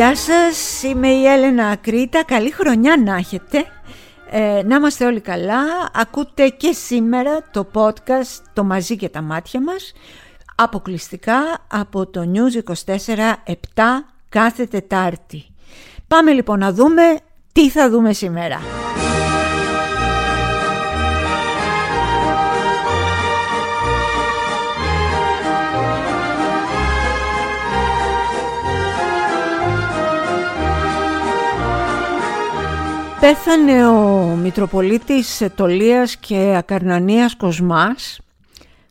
Γεια σας, είμαι η Έλενα Ακρίτα, καλή χρονιά να έχετε. Ε, να είμαστε όλοι καλά, ακούτε και σήμερα το podcast «Το μαζί και τα μάτια μας» αποκλειστικά από το News 24 7 κάθε Τετάρτη. Πάμε λοιπόν να δούμε τι θα δούμε σήμερα. Πέθανε ο Μητροπολίτης Τολίας και Ακαρνανίας Κοσμάς,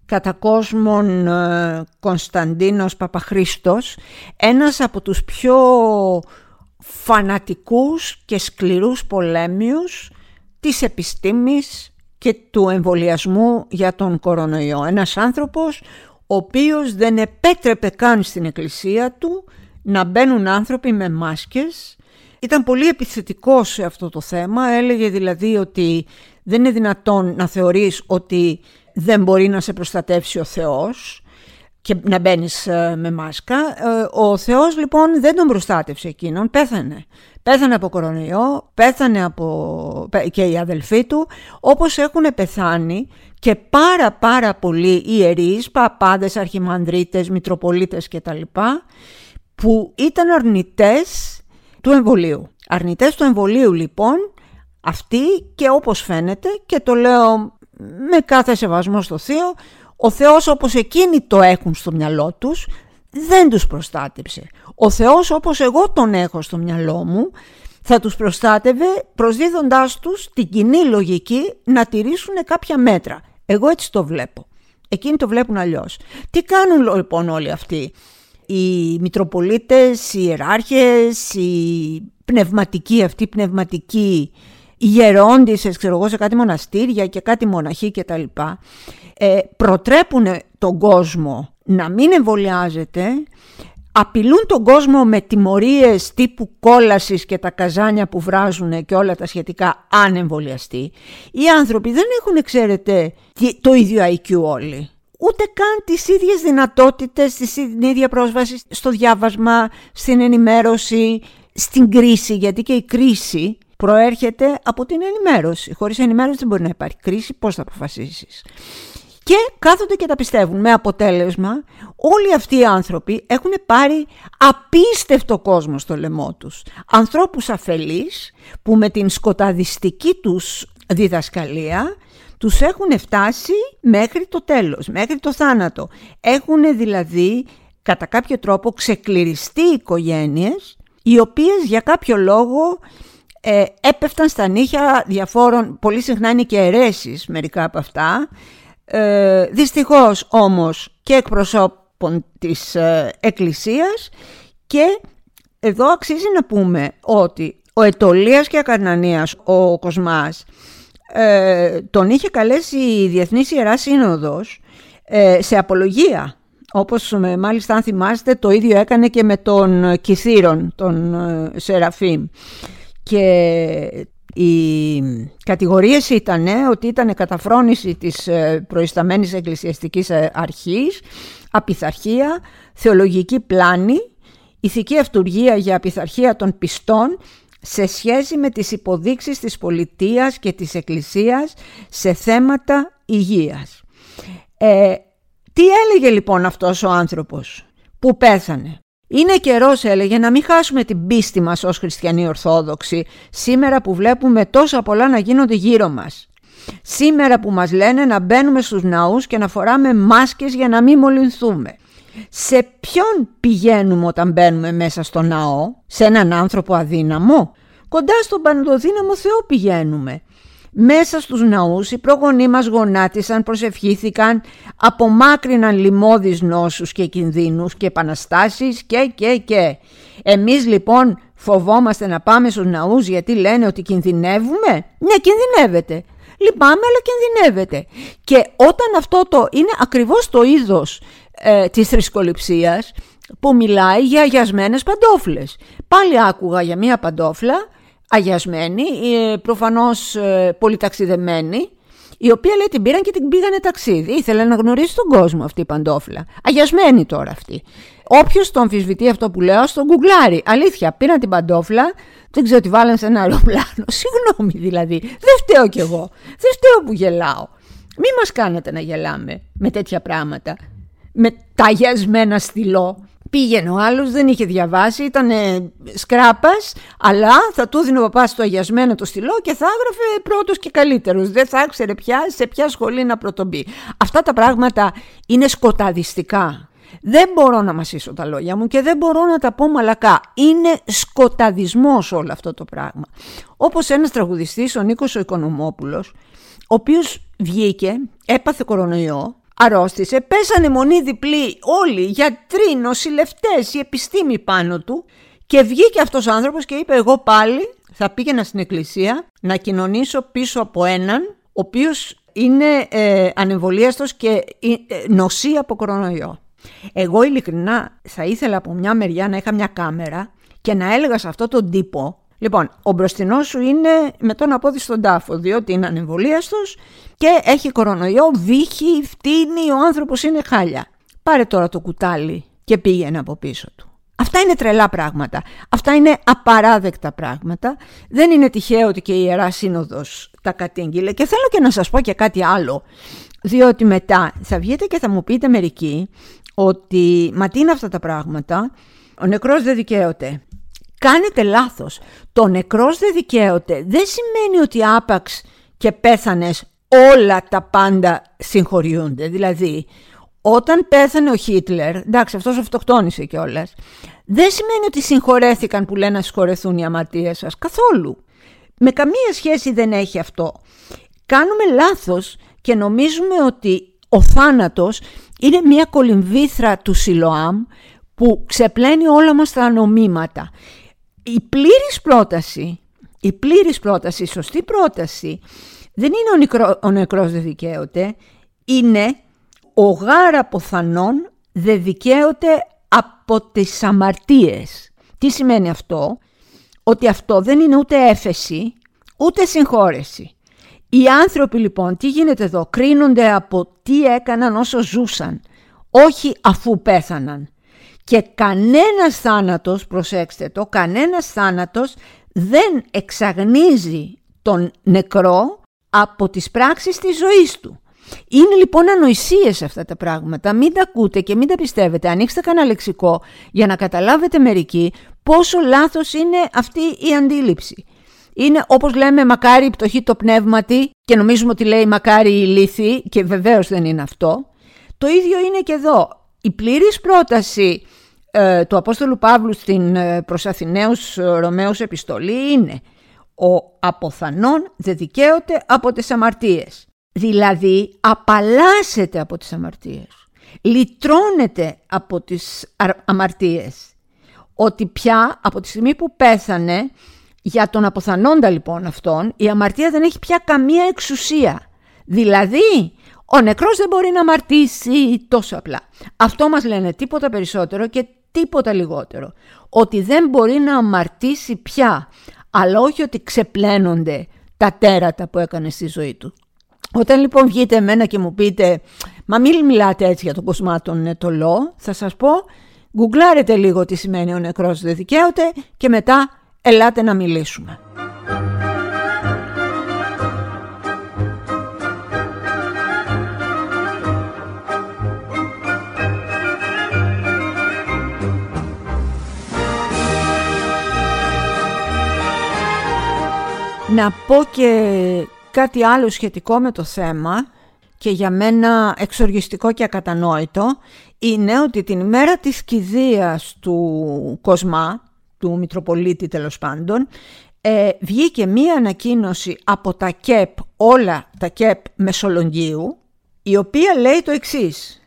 κατά κόσμον ε, Κωνσταντίνος Παπαχρίστος, ένας από τους πιο φανατικούς και σκληρούς πολέμιους της επιστήμης και του εμβολιασμού για τον κορονοϊό. Ένας άνθρωπος ο οποίος δεν επέτρεπε καν στην εκκλησία του να μπαίνουν άνθρωποι με μάσκες ήταν πολύ επιθετικός σε αυτό το θέμα, έλεγε δηλαδή ότι δεν είναι δυνατόν να θεωρείς ότι δεν μπορεί να σε προστατεύσει ο Θεός και να μπαίνεις ε, με μάσκα. Ε, ο Θεός λοιπόν δεν τον προστάτευσε εκείνον, πέθανε. Πέθανε από κορονοϊό, πέθανε από... και οι αδελφοί του, όπως έχουν πεθάνει και πάρα πάρα πολλοί ιερείς, παπάδες, αρχιμανδρίτες, μητροπολίτες κτλ. που ήταν αρνητές του εμβολίου. Αρνητές του εμβολίου λοιπόν αυτοί και όπως φαίνεται και το λέω με κάθε σεβασμό στο Θείο ο Θεός όπως εκείνοι το έχουν στο μυαλό τους δεν τους προστάτεψε. Ο Θεός όπως εγώ τον έχω στο μυαλό μου θα τους προστάτευε προσδίδοντάς τους την κοινή λογική να τηρήσουν κάποια μέτρα. Εγώ έτσι το βλέπω. Εκείνοι το βλέπουν αλλιώς. Τι κάνουν λοιπόν όλοι αυτοί; Οι Μητροπολίτες, οι ιεράρχες, οι πνευματικοί, αυτοί οι πνευματικοί, οι γερόντισες, ξέρω εγώ, σε κάτι μοναστήρια και κάτι μοναχοί και τα λοιπά, ε, προτρέπουν τον κόσμο να μην εμβολιάζεται, απειλούν τον κόσμο με τιμωρίες τύπου κόλασης και τα καζάνια που βράζουν και όλα τα σχετικά αν εμβολιαστεί. Οι άνθρωποι δεν έχουν, ξέρετε, το ίδιο IQ όλοι ούτε καν τις ίδιες δυνατότητες, την ίδια πρόσβαση στο διάβασμα, στην ενημέρωση, στην κρίση, γιατί και η κρίση προέρχεται από την ενημέρωση. Χωρίς ενημέρωση δεν μπορεί να υπάρχει κρίση, πώς θα αποφασίσεις. Και κάθονται και τα πιστεύουν με αποτέλεσμα όλοι αυτοί οι άνθρωποι έχουν πάρει απίστευτο κόσμο στο λαιμό τους. Ανθρώπους αφελείς που με την σκοταδιστική τους διδασκαλία τους έχουν φτάσει μέχρι το τέλος, μέχρι το θάνατο. Έχουν δηλαδή κατά κάποιο τρόπο ξεκληριστεί οικογένειες οι οποίες για κάποιο λόγο ε, έπεφταν στα νύχια διαφόρων, πολύ συχνά είναι και αιρέσεις μερικά από αυτά, ε, δυστυχώς όμως και εκπροσώπων της ε, Εκκλησίας και εδώ αξίζει να πούμε ότι ο Ετωλίας και Ακαρνανίας, ο Κοσμάς, ε, τον είχε καλέσει η Διεθνής Ιερά Σύνοδος ε, σε απολογία. Όπως μάλιστα αν θυμάστε το ίδιο έκανε και με τον Κιθήρον, τον ε, Σεραφείμ. Και οι κατηγορίες ήταν ότι ήταν καταφρόνηση της ε, προϊσταμένης εκκλησιαστικής αρχής, απειθαρχία, θεολογική πλάνη, ηθική αυτουργία για απειθαρχία των πιστών σε σχέση με τις υποδείξεις της πολιτείας και της εκκλησίας σε θέματα υγείας. Ε, τι έλεγε λοιπόν αυτός ο άνθρωπος που πέθανε; Είναι καιρός έλεγε να μην χάσουμε την πίστη μας ως χριστιανοί ορθόδοξοι σήμερα που βλέπουμε τόσα πολλά να γίνονται γύρω μας. Σήμερα που μας λένε να μπαίνουμε στους ναούς και να φοράμε μάσκες για να μην μολυνθούμε. Σε ποιον πηγαίνουμε όταν μπαίνουμε μέσα στο ναό, σε έναν άνθρωπο αδύναμο; Κοντά στον παντοδύναμο Θεό πηγαίνουμε. Μέσα στους ναούς οι προγονείς μας γονάτισαν, προσευχήθηκαν, απομάκρυναν λοιμώδεις νόσους και κινδύνους και επαναστάσεις και και και. Εμείς λοιπόν φοβόμαστε να πάμε στους ναούς γιατί λένε ότι κινδυνεύουμε. Ναι κινδυνεύετε. Λυπάμαι αλλά κινδυνεύετε. Και όταν αυτό το είναι ακριβώς το είδος ε, της θρησκοληψίας που μιλάει για αγιασμένες παντόφλες. Πάλι άκουγα για μία παντόφλα αγιασμένη, ε, προφανώς ε, πολυταξιδεμένη, η οποία λέει την πήραν και την πήγανε ταξίδι. Ήθελε να γνωρίσει τον κόσμο αυτή η παντόφλα. Αγιασμένη τώρα αυτή. Όποιος το αμφισβητεί αυτό που λέω, στον γκουγκλάρει. Αλήθεια, πήραν την παντόφλα, δεν ξέρω τι βάλαν σε ένα αεροπλάνο. Συγγνώμη δηλαδή. Δεν φταίω κι εγώ. Δεν φταίω που γελάω. Μη μας κάνετε να γελάμε με τέτοια πράγματα. Με ταγιασμένα στυλό. Πήγαινε ο άλλος, δεν είχε διαβάσει, ήταν σκράπας, αλλά θα του έδινε ο παπάς το αγιασμένο το στυλό και θα έγραφε πρώτος και καλύτερος. Δεν θα ήξερε πια σε ποια σχολή να πρωτομπεί. Αυτά τα πράγματα είναι σκοταδιστικά. Δεν μπορώ να μασίσω τα λόγια μου και δεν μπορώ να τα πω μαλακά. Είναι σκοταδισμός όλο αυτό το πράγμα. Όπως ένας τραγουδιστής, ο Νίκος ο Οικονομόπουλος, ο οποίος βγήκε, έπαθε κορονοϊό, αρρώστησε, πέσανε μονή διπλή όλοι, γιατροί, νοσηλευτές, η επιστήμη πάνω του και βγήκε αυτός ο άνθρωπος και είπε εγώ πάλι θα πήγαινα στην εκκλησία να κοινωνήσω πίσω από έναν ο οποίος είναι ε, ανεμβολίαστος και ε, νοσεί από κορονοϊό. Εγώ ειλικρινά θα ήθελα από μια μεριά να είχα μια κάμερα και να έλεγα σε αυτό τον τύπο Λοιπόν, ο μπροστινός σου είναι με τον απόδει στον τάφο, διότι είναι ανεμβολίαστος και έχει κορονοϊό, βύχει, φτύνει, ο άνθρωπος είναι χάλια. Πάρε τώρα το κουτάλι και πήγαινε από πίσω του. Αυτά είναι τρελά πράγματα. Αυτά είναι απαράδεκτα πράγματα. Δεν είναι τυχαίο ότι και η Ιερά Σύνοδος τα κατήγγειλε. Και θέλω και να σας πω και κάτι άλλο. Διότι μετά θα βγείτε και θα μου πείτε μερικοί ότι μα τι είναι αυτά τα πράγματα, ο νεκρός δεν δικαίωται. Κάνετε λάθος. Το νεκρός δεν δικαίωται δεν σημαίνει ότι άπαξ και πέθανες όλα τα πάντα συγχωριούνται. Δηλαδή, όταν πέθανε ο Χίτλερ, εντάξει αυτός αυτοκτόνησε κιόλας. δεν σημαίνει ότι συγχωρέθηκαν που λένε να συγχωρεθούν οι αμαρτίες σας. Καθόλου. Με καμία σχέση δεν έχει αυτό. Κάνουμε λάθος και νομίζουμε ότι ο θάνατος είναι μια κολυμβήθρα του Σιλοάμ που ξεπλένει όλα μας τα νομίματα η πλήρης πρόταση, η πλήρης πρόταση, η σωστή πρόταση δεν είναι ο, νεκρό, ο νεκρός δεν δικαίωται, είναι ο γάρα ποθανόν δεν δικαίωται από τις αμαρτίες. Τι σημαίνει αυτό; Ότι αυτό δεν είναι ούτε έφεση, ούτε συγχώρεση. Οι άνθρωποι λοιπόν, τι γίνεται εδώ, κρίνονται από τι έκαναν όσο ζούσαν, όχι αφού πέθαναν. Και κανένας θάνατος, προσέξτε το, κανένας θάνατος δεν εξαγνίζει τον νεκρό από τις πράξεις της ζωής του. Είναι λοιπόν ανοησίες αυτά τα πράγματα, μην τα ακούτε και μην τα πιστεύετε, ανοίξτε κανένα λεξικό για να καταλάβετε μερικοί πόσο λάθος είναι αυτή η αντίληψη. Είναι όπως λέμε μακάρι η πτωχή το πνεύματι και νομίζουμε ότι λέει μακάρι η λύθη και βεβαίως δεν είναι αυτό. Το ίδιο είναι και εδώ. Η πλήρης πρόταση ε, του Απόστολου Παύλου στην ε, προς Αθηναίους ε, Ρωμαίους επιστολή είναι «Ο αποθανόν δεν δικαίωται από τις αμαρτίες». Δηλαδή απαλλάσσεται από τις αμαρτίες. Λυτρώνεται από τις αμαρτίες. Ότι πια από τη στιγμή που πέθανε για τον αποθανόντα λοιπόν αυτόν η αμαρτία δεν έχει πια καμία εξουσία. Δηλαδή ο νεκρός δεν μπορεί να αμαρτήσει τόσο απλά. Αυτό μας λένε τίποτα περισσότερο και τίποτα λιγότερο. Ότι δεν μπορεί να αμαρτήσει πια, αλλά όχι ότι ξεπλένονται τα τέρατα που έκανε στη ζωή του. Όταν λοιπόν βγείτε εμένα και μου πείτε «Μα μην μιλάτε έτσι για τον κοσμά τον Νετολό», θα σας πω «Γκουγκλάρετε λίγο τι σημαίνει ο νεκρός δεν δικαίωται και μετά ελάτε να μιλήσουμε». Να πω και κάτι άλλο σχετικό με το θέμα και για μένα εξοργιστικό και ακατανόητο είναι ότι την ημέρα της κηδείας του Κοσμά, του Μητροπολίτη τέλος πάντων, ε, βγήκε μία ανακοίνωση από τα ΚΕΠ, όλα τα ΚΕΠ Μεσολογγίου, η οποία λέει το εξής.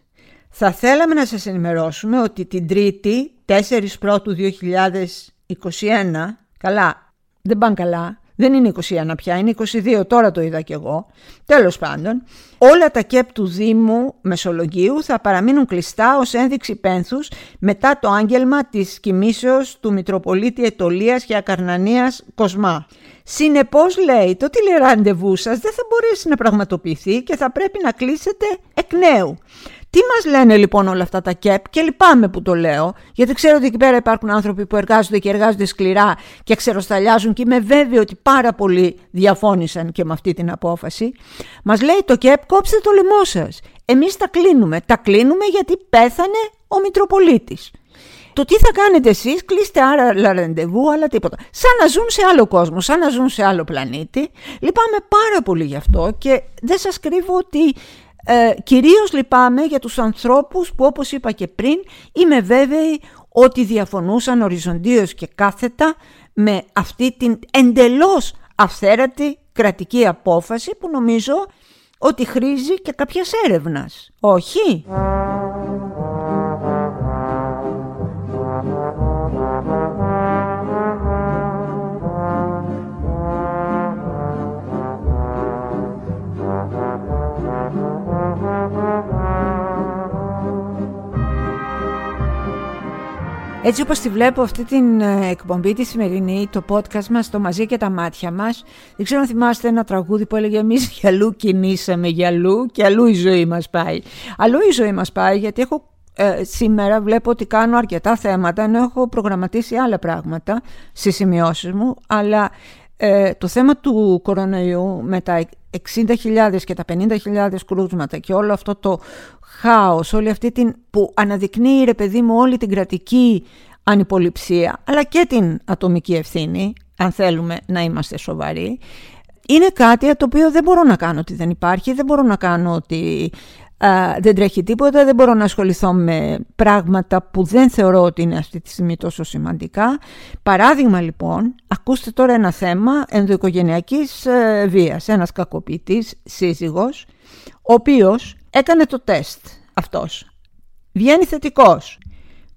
Θα θέλαμε να σας ενημερώσουμε ότι την Τρίτη, 4 Πρώτου 2021, καλά, δεν πάνε καλά, δεν είναι 21 πια, είναι 22, τώρα το είδα κι εγώ. Τέλος πάντων, όλα τα ΚΕΠ του Δήμου Μεσολογίου θα παραμείνουν κλειστά ως ένδειξη πένθους μετά το άγγελμα της κοιμήσεως του Μητροπολίτη Ετωλίας και Ακαρνανίας Κοσμά. Συνεπώς λέει το τηλεραντεβού σας δεν θα μπορέσει να πραγματοποιηθεί και θα πρέπει να κλείσετε εκ νέου. Τι μας λένε λοιπόν όλα αυτά τα ΚΕΠ και λυπάμαι που το λέω γιατί ξέρω ότι εκεί πέρα υπάρχουν άνθρωποι που εργάζονται και εργάζονται σκληρά και ξεροσταλιάζουν και είμαι βέβαιη ότι πάρα πολλοί διαφώνησαν και με αυτή την απόφαση. Μας λέει το ΚΕΠ κόψτε το λαιμό σας. Εμείς τα κλείνουμε. Τα κλείνουμε γιατί πέθανε ο Μητροπολίτης. Το τι θα κάνετε εσείς, κλείστε άλλα ραντεβού, αλλά τίποτα. Σαν να ζουν σε άλλο κόσμο, σαν να ζουν σε άλλο πλανήτη. Λυπάμαι πάρα πολύ γι' αυτό και δεν σας κρύβω ότι ε, κυρίως λυπάμαι για τους ανθρώπους που όπως είπα και πριν είμαι βέβαιη ότι διαφωνούσαν οριζοντίως και κάθετα με αυτή την εντελώς αυθέρατη κρατική απόφαση που νομίζω ότι χρήζει και κάποιας έρευνας. Όχι; Έτσι όπως τη βλέπω αυτή την ε, εκπομπή τη σημερινή, το podcast μας, το μαζί και τα μάτια μας, δεν ξέρω αν θυμάστε ένα τραγούδι που έλεγε εμείς γυαλού κινήσαμε γυαλού και αλλού η ζωή μας πάει. Αλλού η ζωή μας πάει γιατί έχω ε, σήμερα βλέπω ότι κάνω αρκετά θέματα ενώ έχω προγραμματίσει άλλα πράγματα στις σημειώσεις μου αλλά ε, το θέμα του κορονοϊού με τα 60.000 και τα 50.000 κρούσματα και όλο αυτό το χάος, όλη αυτή την που αναδεικνύει ρε παιδί μου όλη την κρατική ανυποληψία αλλά και την ατομική ευθύνη αν θέλουμε να είμαστε σοβαροί είναι κάτι το οποίο δεν μπορώ να κάνω ότι δεν υπάρχει, δεν μπορώ να κάνω ότι δεν τρέχει τίποτα, δεν μπορώ να ασχοληθώ με πράγματα που δεν θεωρώ ότι είναι αυτή τη στιγμή τόσο σημαντικά. Παράδειγμα λοιπόν, ακούστε τώρα ένα θέμα ενδοοικογενειακής ε, βίας. Ένας κακοποιητής σύζυγος, ο οποίος έκανε το τεστ αυτός. Βγαίνει θετικός.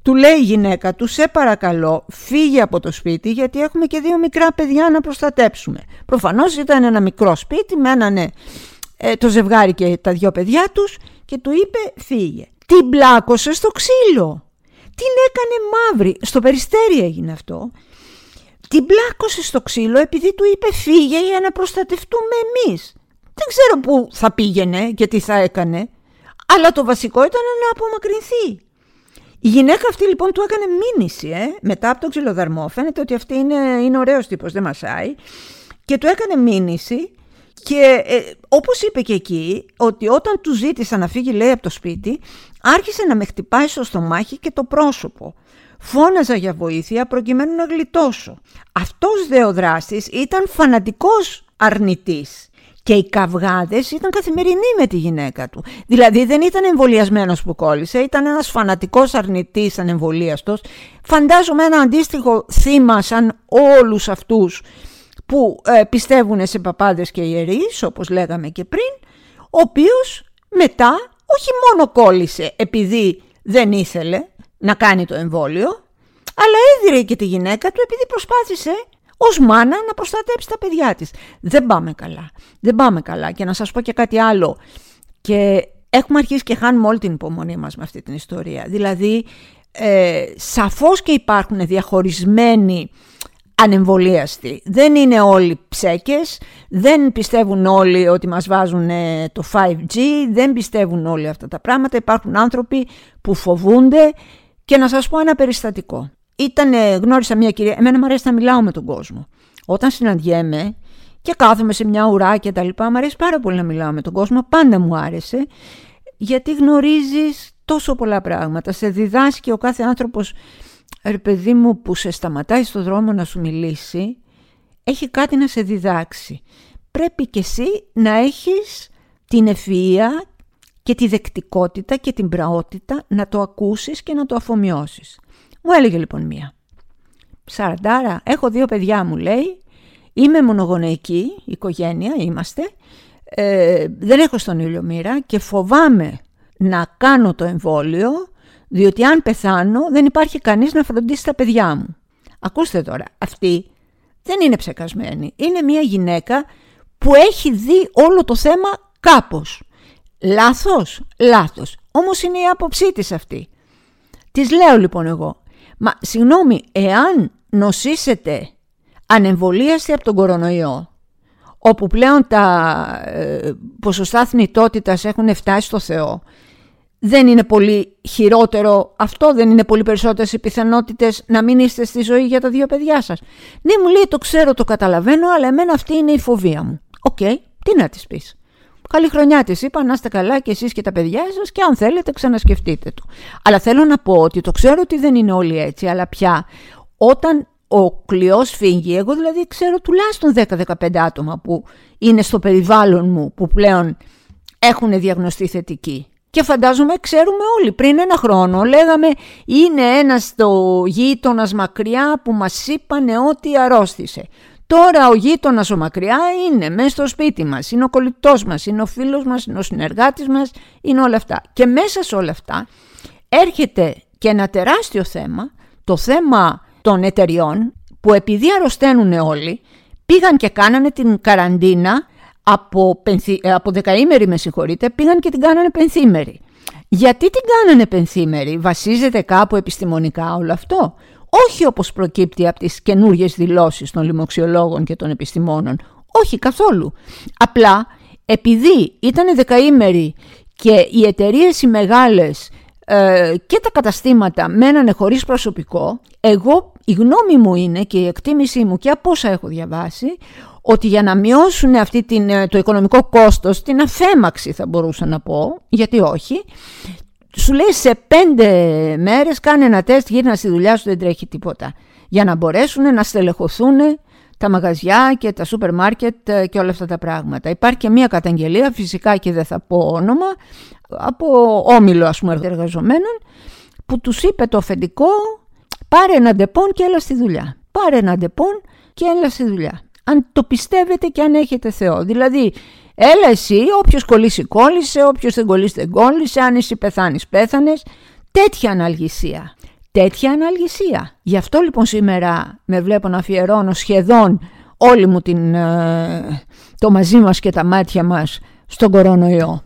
Του λέει η γυναίκα του, σε παρακαλώ, φύγε από το σπίτι γιατί έχουμε και δύο μικρά παιδιά να προστατέψουμε. Προφανώς ήταν ένα μικρό σπίτι με έναν ε, το ζευγάρι και τα δυο παιδιά τους και του είπε φύγε. Την μπλάκωσε στο ξύλο. Την έκανε μαύρη. Στο περιστέρι έγινε αυτό. Την μπλάκωσε στο ξύλο επειδή του είπε φύγε για να προστατευτούμε εμείς. Δεν ξέρω πού θα πήγαινε και τι θα έκανε. Αλλά το βασικό ήταν να απομακρυνθεί. Η γυναίκα αυτή λοιπόν του έκανε μήνυση ε, μετά από τον ξυλοδαρμό. Φαίνεται ότι αυτή είναι, είναι ωραίος τύπος, δεν μασάει. Και του έκανε μήνυση και ε, όπως είπε και εκεί, ότι όταν του ζήτησα να φύγει λέει από το σπίτι, άρχισε να με χτυπάει στο στομάχι και το πρόσωπο. Φώναζα για βοήθεια προκειμένου να γλιτώσω. Αυτός δε ο δράστης ήταν φανατικός αρνητής. Και οι καυγάδες ήταν καθημερινοί με τη γυναίκα του. Δηλαδή δεν ήταν εμβολιασμένος που κόλλησε, ήταν ένας φανατικός αρνητής ανεμβολίαστος. Φαντάζομαι ένα αντίστοιχο θύμα σαν όλους αυτούς που ε, πιστεύουν σε παπάδες και ιερείς, όπως λέγαμε και πριν, ο οποίος μετά όχι μόνο κόλλησε επειδή δεν ήθελε να κάνει το εμβόλιο, αλλά έδιρε και τη γυναίκα του επειδή προσπάθησε ως μάνα να προστατέψει τα παιδιά της. Δεν πάμε καλά. Δεν πάμε καλά. Και να σας πω και κάτι άλλο. Και έχουμε αρχίσει και χάνουμε όλη την υπομονή μας με αυτή την ιστορία. Δηλαδή, ε, σαφώς και υπάρχουν διαχωρισμένοι ανεμβολίαστοι. Δεν είναι όλοι ψέκες, δεν πιστεύουν όλοι ότι μας βάζουν ε, το 5G, δεν πιστεύουν όλοι αυτά τα πράγματα. Υπάρχουν άνθρωποι που φοβούνται και να σας πω ένα περιστατικό. Ήτανε, γνώρισα μια κυρία, εμένα μου αρέσει να μιλάω με τον κόσμο. Όταν συναντιέμαι και κάθομαι σε μια ουρά και τα λοιπά, μου αρέσει πάρα πολύ να μιλάω με τον κόσμο, πάντα μου άρεσε, γιατί γνωρίζεις τόσο πολλά πράγματα. Σε διδάσκει ο κάθε άνθρωπος ρε παιδί μου που σε σταματάει στο δρόμο να σου μιλήσει, έχει κάτι να σε διδάξει. Πρέπει και εσύ να έχεις την ευφυΐα και τη δεκτικότητα και την πραότητα να το ακούσεις και να το αφομοιώσεις. Μου έλεγε λοιπόν μία. Σαραντάρα, έχω δύο παιδιά μου λέει, είμαι μονογονεϊκή, οικογένεια είμαστε, ε, δεν έχω στον ήλιο μοίρα και φοβάμαι να κάνω το εμβόλιο διότι αν πεθάνω δεν υπάρχει κανείς να φροντίσει τα παιδιά μου. Ακούστε τώρα, αυτή δεν είναι ψεκασμένη. Είναι μια γυναίκα που έχει δει όλο το θέμα κάπως. Λάθος, λάθος. Όμως είναι η άποψή της αυτή. Της λέω λοιπόν εγώ, μα συγγνώμη, εάν νοσήσετε ανεμβολίαστοι από τον κορονοϊό, όπου πλέον τα ε, ποσοστά θνητότητας έχουν φτάσει στο Θεό, δεν είναι πολύ χειρότερο αυτό, δεν είναι πολύ περισσότερες οι πιθανότητες να μην είστε στη ζωή για τα δύο παιδιά σας. Ναι, μου λέει το ξέρω, το καταλαβαίνω, αλλά εμένα αυτή είναι η φοβία μου. Οκ, τι να της πεις. Καλή χρονιά της είπα, να είστε καλά και εσείς και τα παιδιά σας και αν θέλετε ξανασκεφτείτε το. Αλλά θέλω να πω ότι το ξέρω ότι δεν είναι όλοι έτσι, αλλά πια όταν ο κλοιός σφίγγει, εγώ δηλαδή ξέρω τουλάχιστον 10-15 άτομα που είναι στο περιβάλλον μου που πλέον έχουν διαγνωστεί θετικοί. Και φαντάζομαι ξέρουμε όλοι πριν ένα χρόνο λέγαμε είναι ένας το γείτονας μακριά που μας είπανε ότι αρρώστησε. Τώρα ο γείτονας ο μακριά είναι μέσα στο σπίτι μας, είναι ο κολλητός μας, είναι ο φίλος μας, είναι ο συνεργάτης μας, είναι όλα αυτά. Και μέσα σε όλα αυτά έρχεται και ένα τεράστιο θέμα, το θέμα των εταιριών που επειδή αρρωσταίνουν όλοι πήγαν και κάνανε την καραντίνα από, πενθη, ε, από δεκαήμερη με συγχωρείτε, πήγαν και την κάνανε πενθήμερη. Γιατί την κάνανε πενθήμερη, βασίζεται κάπου επιστημονικά όλο αυτό; Όχι όπως προκύπτει από τις καινούργιες δηλώσεις των λοιμοξιολόγων και των επιστημόνων. Όχι καθόλου. Απλά επειδή ήταν δεκαήμερη και οι εταιρείες οι μεγάλες ε, και τα καταστήματα μένανε χωρίς προσωπικό, εγώ η γνώμη μου είναι και η εκτίμησή μου και από όσα έχω διαβάσει ότι για να μειώσουν αυτή την, ε, το οικονομικό κόστος, την αφέμαξη θα μπορούσα να πω, γιατί όχι, σου λέει σε πέντε μέρες κάνε ένα τεστ, γύρνα στη δουλειά σου, δεν τρέχει τίποτα. Για να μπορέσουν να στελεχωθούν τα μαγαζιά και τα σούπερ μάρκετ ε, και όλα αυτά τα πράγματα. Υπάρχει και μία καταγγελία, φυσικά και δεν θα πω όνομα, από όμιλο ας πούμε εργαζομένων, που τους είπε το αφεντικό πάρε ένα Depon και έλα στη δουλειά. Πάρε ένα Depon και έλα στη δουλειά αν το πιστεύετε και αν έχετε Θεό. Δηλαδή, έλα εσύ, όποιος κολλήσει κόλλησε, όποιος δεν κολλήσει δεν κόλλησε, αν εσύ πεθάνεις πέθανες. Τέτοια αναλγησία. Τέτοια αναλγησία. Γι' αυτό λοιπόν σήμερα με βλέπω να αφιερώνω σχεδόν όλη μου την, ε, το μαζί μας και τα μάτια μας στον κορονοϊό.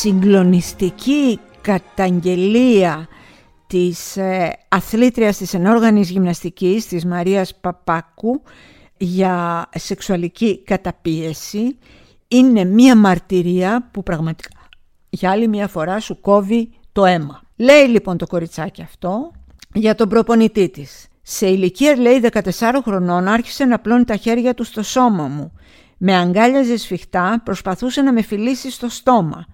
Συγκλονιστική καταγγελία της ε, αθλήτριας της ενόργανης γυμναστικής της Μαρίας Παπάκου για σεξουαλική καταπίεση είναι μία μαρτυρία που πραγματικά για άλλη μία φορά σου κόβει το αίμα. Λέει λοιπόν το κοριτσάκι αυτό για τον προπονητή της. Σε ηλικία λέει 14 χρονών άρχισε να πλώνει τα χέρια του στο σώμα μου. Με αγκάλιαζε σφιχτά, προσπαθούσε να με φιλήσει στο στόμα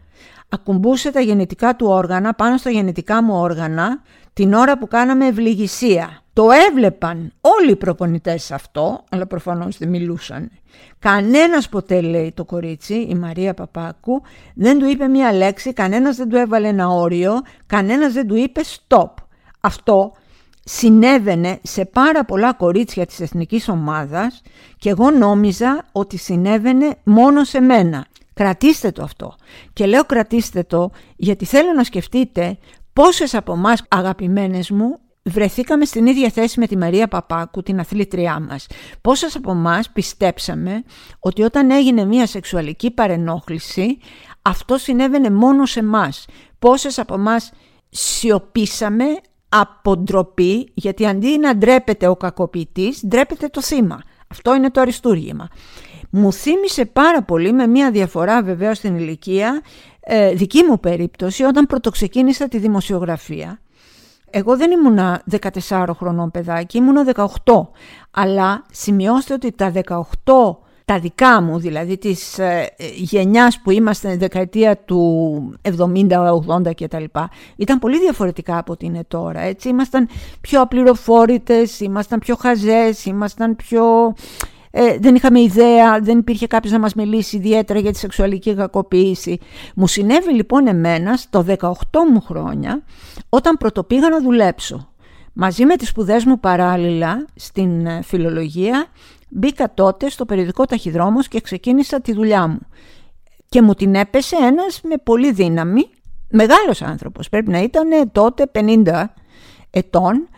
ακουμπούσε τα γενετικά του όργανα πάνω στα γενετικά μου όργανα την ώρα που κάναμε ευληγησία. Το έβλεπαν όλοι οι προπονητές αυτό, αλλά προφανώς δεν μιλούσαν. Κανένας ποτέ, λέει το κορίτσι, η Μαρία Παπάκου, δεν του είπε μία λέξη, κανένας δεν του έβαλε ένα όριο, κανένας δεν του είπε stop. Αυτό συνέβαινε σε πάρα πολλά κορίτσια της εθνικής ομάδας και εγώ νόμιζα ότι συνέβαινε μόνο σε μένα. Κρατήστε το αυτό. Και λέω κρατήστε το γιατί θέλω να σκεφτείτε πόσες από εμάς αγαπημένες μου βρεθήκαμε στην ίδια θέση με τη Μαρία Παπάκου, την αθλήτριά μας. Πόσες από εμάς πιστέψαμε ότι όταν έγινε μια σεξουαλική παρενόχληση αυτό συνέβαινε μόνο σε εμάς. Πόσες από εμάς σιωπήσαμε από ντροπή, γιατί αντί να ντρέπεται ο κακοποιητής, ντρέπεται το θύμα. Αυτό είναι το αριστούργημα μου θύμισε πάρα πολύ με μια διαφορά βεβαίως στην ηλικία ε, δική μου περίπτωση όταν πρωτοξεκίνησα τη δημοσιογραφία. Εγώ δεν ήμουνα 14 χρονών παιδάκι, ήμουνα 18. Αλλά σημειώστε ότι τα 18 τα δικά μου, δηλαδή της ε, γενιάς που είμαστε δεκαετία του 70-80 κτλ. Ήταν πολύ διαφορετικά από ό,τι είναι τώρα. Έτσι. Ήμασταν πιο απληροφόρητες, ήμασταν πιο χαζές, ήμασταν πιο ε, δεν είχαμε ιδέα, δεν υπήρχε κάποιος να μας μιλήσει ιδιαίτερα για τη σεξουαλική κακοποίηση. Μου συνέβη λοιπόν εμένα στο 18 μου χρόνια όταν πρωτοπήγα να δουλέψω. Μαζί με τις σπουδές μου παράλληλα στην ε, φιλολογία μπήκα τότε στο περιοδικό ταχυδρόμος και ξεκίνησα τη δουλειά μου. Και μου την έπεσε ένας με πολύ δύναμη, μεγάλος άνθρωπος, πρέπει να ήταν τότε 50 ετών,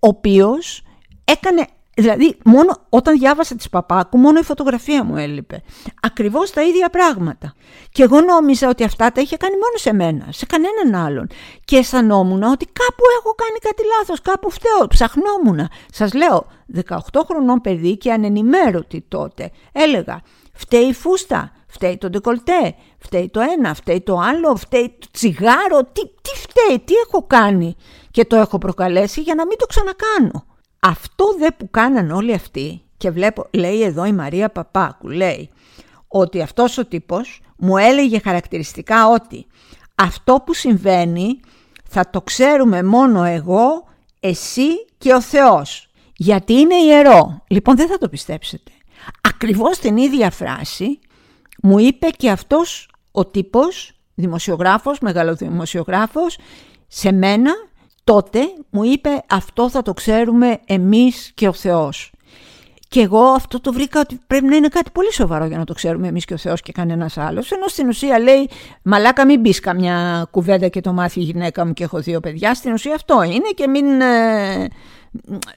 ο οποίος έκανε Δηλαδή, μόνο όταν διάβασα τις Παπάκου, μόνο η φωτογραφία μου έλειπε. Ακριβώς τα ίδια πράγματα. Και εγώ νόμιζα ότι αυτά τα είχε κάνει μόνο σε μένα, σε κανέναν άλλον. Και αισθανόμουν ότι κάπου έχω κάνει κάτι λάθος, κάπου φταίω, ψαχνόμουν. Σας λέω, 18 χρονών παιδί και ανενημέρωτη τότε. Έλεγα, φταίει η φούστα, φταίει το ντεκολτέ, φταίει το ένα, φταίει το άλλο, φταίει το τσιγάρο, τι, τι φταίει, τι έχω κάνει. Και το έχω προκαλέσει για να μην το ξανακάνω. Αυτό δε που κάναν όλοι αυτοί και βλέπω, λέει εδώ η Μαρία Παπάκου, λέει ότι αυτός ο τύπος μου έλεγε χαρακτηριστικά ότι αυτό που συμβαίνει θα το ξέρουμε μόνο εγώ, εσύ και ο Θεός. Γιατί είναι ιερό. Λοιπόν δεν θα το πιστέψετε. Ακριβώς την ίδια φράση μου είπε και αυτός ο τύπος, δημοσιογράφος, μεγαλοδημοσιογράφος, σε μένα τότε μου είπε αυτό θα το ξέρουμε εμείς και ο Θεός. Και εγώ αυτό το βρήκα ότι πρέπει να είναι κάτι πολύ σοβαρό για να το ξέρουμε εμείς και ο Θεός και κανένας άλλος. Ενώ στην ουσία λέει μαλάκα μην μπει καμιά κουβέντα και το μάθει η γυναίκα μου και έχω δύο παιδιά. Στην ουσία αυτό είναι και μην, ε,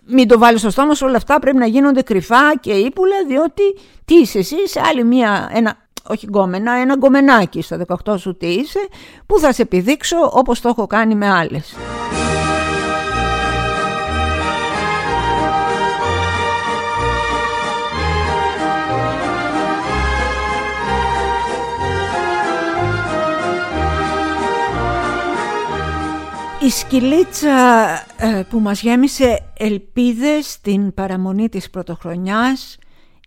μην το βάλεις στο στόμα σου όλα αυτά πρέπει να γίνονται κρυφά και ύπουλα διότι τι είσαι εσύ σε άλλη μία, ένα όχι γκόμενα, ένα γκομενάκι στα 18 σου τι είσαι, που θα σε επιδείξω όπως το έχω κάνει με άλλες. Η σκυλίτσα ε, που μας γέμισε ελπίδες στην παραμονή της πρωτοχρονιάς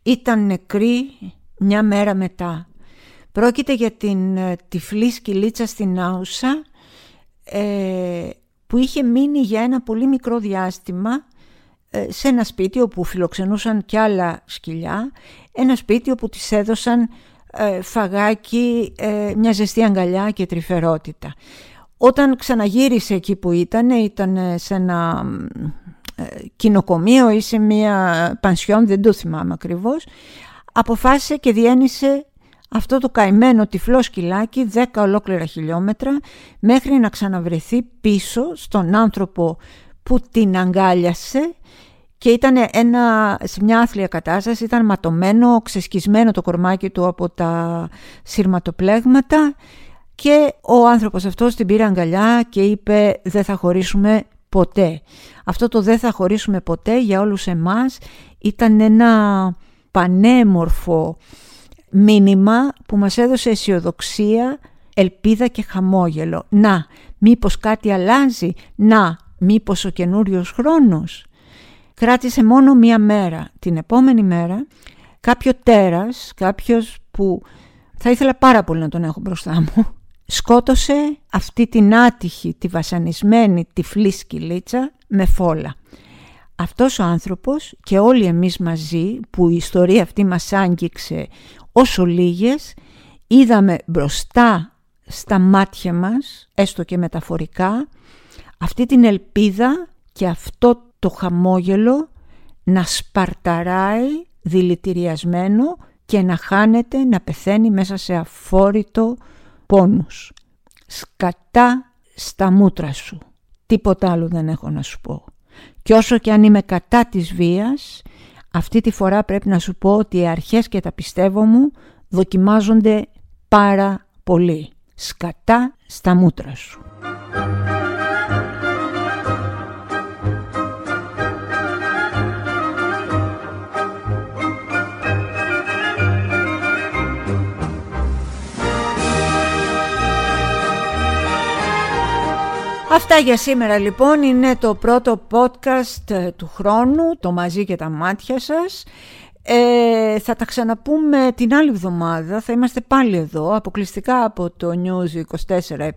ήταν νεκρή μια μέρα μετά. Πρόκειται για την ε, τυφλή σκυλίτσα στην Άουσα ε, που είχε μείνει για ένα πολύ μικρό διάστημα ε, σε ένα σπίτι όπου φιλοξενούσαν κι άλλα σκυλιά, ένα σπίτι όπου της έδωσαν φαγάκι, μια ζεστή αγκαλιά και τρυφερότητα. Όταν ξαναγύρισε εκεί που ήταν, ήταν σε ένα κοινοκομείο ή σε μια πανσιόν, δεν το θυμάμαι ακριβώς, αποφάσισε και διένυσε αυτό το καημένο τυφλό σκυλάκι 10 ολόκληρα χιλιόμετρα μέχρι να ξαναβρεθεί πίσω στον άνθρωπο που την αγκάλιασε και ήταν ένα, σε μια άθλια κατάσταση, ήταν ματωμένο, ξεσκισμένο το κορμάκι του από τα σύρματοπλέγματα και ο άνθρωπος αυτός την πήρε αγκαλιά και είπε δεν θα χωρίσουμε ποτέ. Αυτό το δεν θα χωρίσουμε ποτέ για όλους εμάς ήταν ένα πανέμορφο μήνυμα που μας έδωσε αισιοδοξία, ελπίδα και χαμόγελο. Να, μήπως κάτι αλλάζει, να, μήπως ο καινούριος χρόνος; Κράτησε μόνο μία μέρα. Την επόμενη μέρα κάποιο τέρας, κάποιος που θα ήθελα πάρα πολύ να τον έχω μπροστά μου, σκότωσε αυτή την άτυχη, τη βασανισμένη τυφλή σκυλίτσα με φόλα. Αυτός ο άνθρωπος και όλοι εμείς μαζί που η ιστορία αυτή μας άγγιξε όσο λίγες είδαμε μπροστά στα μάτια μας, έστω και μεταφορικά, αυτή την ελπίδα και αυτό το χαμόγελο να σπαρταράει δηλητηριασμένο και να χάνεται, να πεθαίνει μέσα σε αφόρητο πόνους. Σκατά στα μούτρα σου. Τίποτα άλλο δεν έχω να σου πω. Και όσο και αν είμαι κατά της βίας, αυτή τη φορά πρέπει να σου πω ότι οι αρχές και τα πιστεύω μου δοκιμάζονται πάρα πολύ. Σκατά στα μούτρα σου. Αυτά για σήμερα λοιπόν είναι το πρώτο podcast ε, του χρόνου, το μαζί και τα μάτια σας. Ε, θα τα ξαναπούμε την άλλη εβδομάδα, θα είμαστε πάλι εδώ, αποκλειστικά από το News 24-7,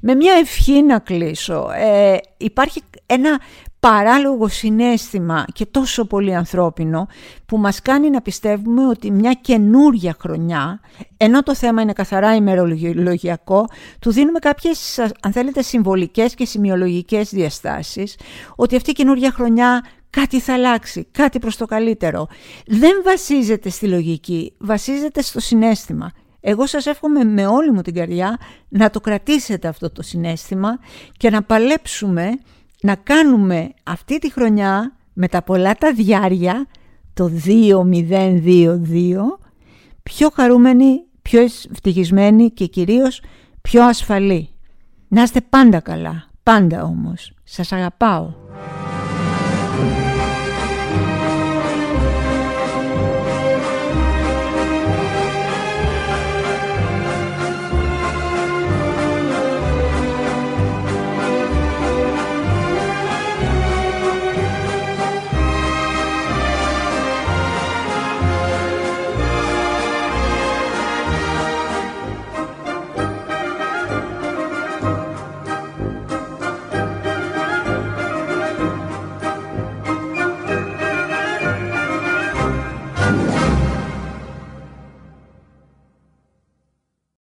με μια ευχή να κλείσω. Ε, υπάρχει ένα παράλογο συνέστημα και τόσο πολύ ανθρώπινο που μας κάνει να πιστεύουμε ότι μια καινούρια χρονιά, ενώ το θέμα είναι καθαρά ημερολογιακό, του δίνουμε κάποιες, αν θέλετε, συμβολικές και σημειολογικές διαστάσεις, ότι αυτή η καινούρια χρονιά κάτι θα αλλάξει, κάτι προς το καλύτερο. Δεν βασίζεται στη λογική, βασίζεται στο συνέστημα. Εγώ σας εύχομαι με όλη μου την καρδιά να το κρατήσετε αυτό το συνέστημα και να παλέψουμε να κάνουμε αυτή τη χρονιά με τα πολλά τα διάρια, το 2022, πιο χαρούμενοι, πιο ευτυχισμένοι και κυρίως πιο ασφαλή. Να είστε πάντα καλά, πάντα όμως. Σας αγαπάω.